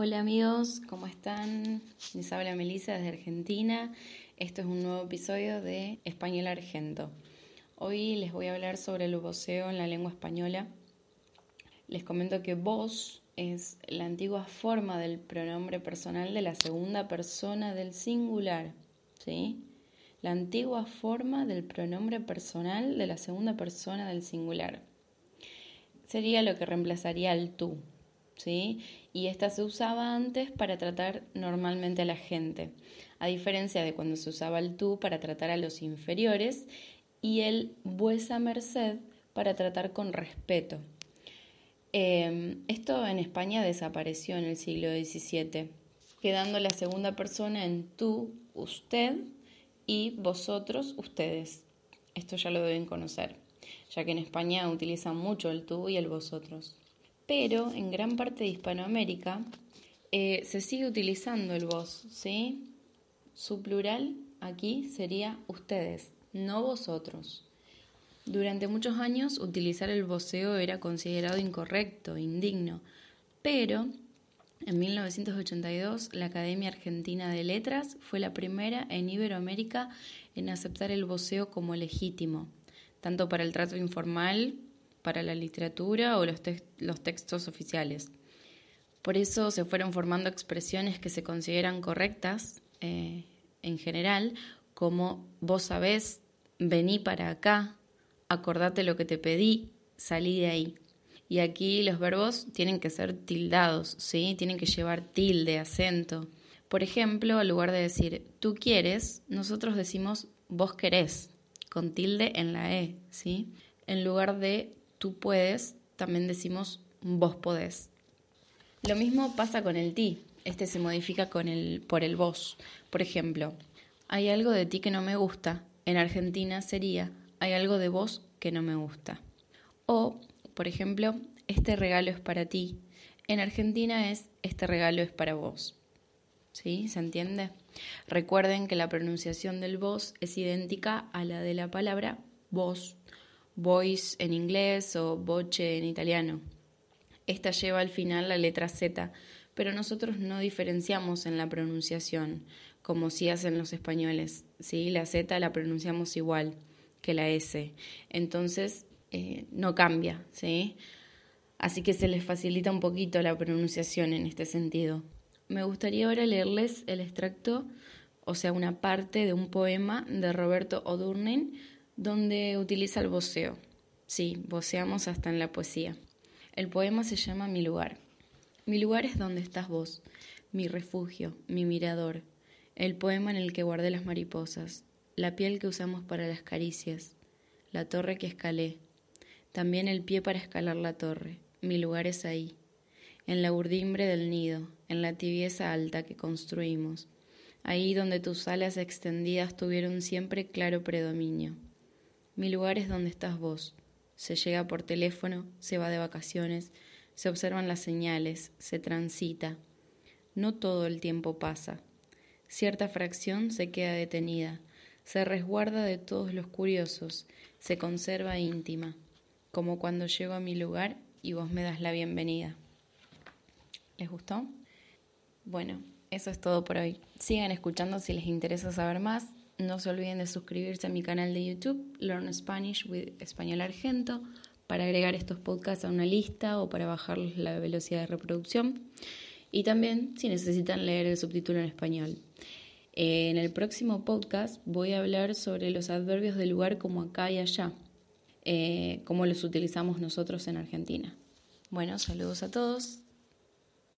Hola amigos, ¿cómo están? Les habla Melissa desde Argentina. Esto es un nuevo episodio de Español Argento. Hoy les voy a hablar sobre el voceo en la lengua española. Les comento que vos es la antigua forma del pronombre personal de la segunda persona del singular, ¿sí? La antigua forma del pronombre personal de la segunda persona del singular. Sería lo que reemplazaría al tú, ¿sí? Y esta se usaba antes para tratar normalmente a la gente, a diferencia de cuando se usaba el tú para tratar a los inferiores y el vuesa merced para tratar con respeto. Em, esto en España desapareció en el siglo XVII, quedando la segunda persona en tú, usted y vosotros, ustedes. Esto ya lo deben conocer, ya que en España utilizan mucho el tú y el vosotros. Pero en gran parte de Hispanoamérica eh, se sigue utilizando el vos, ¿sí? Su plural aquí sería ustedes, no vosotros. Durante muchos años utilizar el voceo era considerado incorrecto, indigno, pero en 1982 la Academia Argentina de Letras fue la primera en Iberoamérica en aceptar el voceo como legítimo, tanto para el trato informal, para la literatura o los, textos oficiales. Por eso se fueron formando expresiones que se consideran correctas eh, en general, como vos sabés, vení para acá, acordate lo que te pedí, salí de ahí. Y aquí los verbos tienen que ser tildados, ¿sí? Tienen que llevar tilde, acento. Por ejemplo, al lugar de decir tú quieres, nosotros decimos vos querés, con tilde en la E, ¿sí? En lugar de tú puedes, también decimos vos podés. Lo mismo pasa con el ti. Este se modifica por el vos. Por ejemplo, hay algo de ti que no me gusta. En Argentina sería hay algo de vos que no me gusta. O, por ejemplo, este regalo es para ti. En Argentina es este regalo es para vos. ¿Sí? ¿Se entiende? Recuerden que la pronunciación del vos es idéntica a la de la palabra vos, voice en inglés o voce en italiano. Esta lleva al final la letra Z, pero nosotros no diferenciamos en la pronunciación, como si hacen los españoles. ¿sí? La Z la pronunciamos igual que la S. Entonces, eh, no cambia, ¿sí? Así que se les facilita un poquito la pronunciación en este sentido. Me gustaría ahora leerles el extracto, o sea, una parte de un poema de Roberto O'Durnin, donde utiliza el voceo. Sí, voceamos hasta en la poesía. El poema se llama Mi lugar. Mi lugar es donde estás vos, mi refugio, mi mirador, el poema en el que guardé las mariposas, la piel que usamos para las caricias, la torre que escalé, también el pie para escalar la torre. Mi lugar es ahí, en la urdimbre del nido, en la tibieza alta que construimos, ahí donde tus alas extendidas tuvieron siempre claro predominio. Mi lugar es donde estás vos. Se llega por teléfono, se va de vacaciones, se observan las señales, se transita. No todo el tiempo pasa. Cierta fracción se queda detenida, se resguarda de todos los curiosos, se conserva íntima, como cuando llego a mi lugar y vos me das la bienvenida. ¿Les gustó? Bueno, eso es todo por hoy. Sigan escuchando si les interesa saber más. No se olviden de suscribirse a mi canal de YouTube, Learn Spanish with Español Argento, para agregar estos podcasts a una lista o para bajar la velocidad de reproducción. Y también si necesitan leer el subtítulo en español. En el próximo podcast voy a hablar sobre los adverbios de lugar como acá y allá, eh, cómo los utilizamos nosotros en Argentina. Bueno, saludos a todos.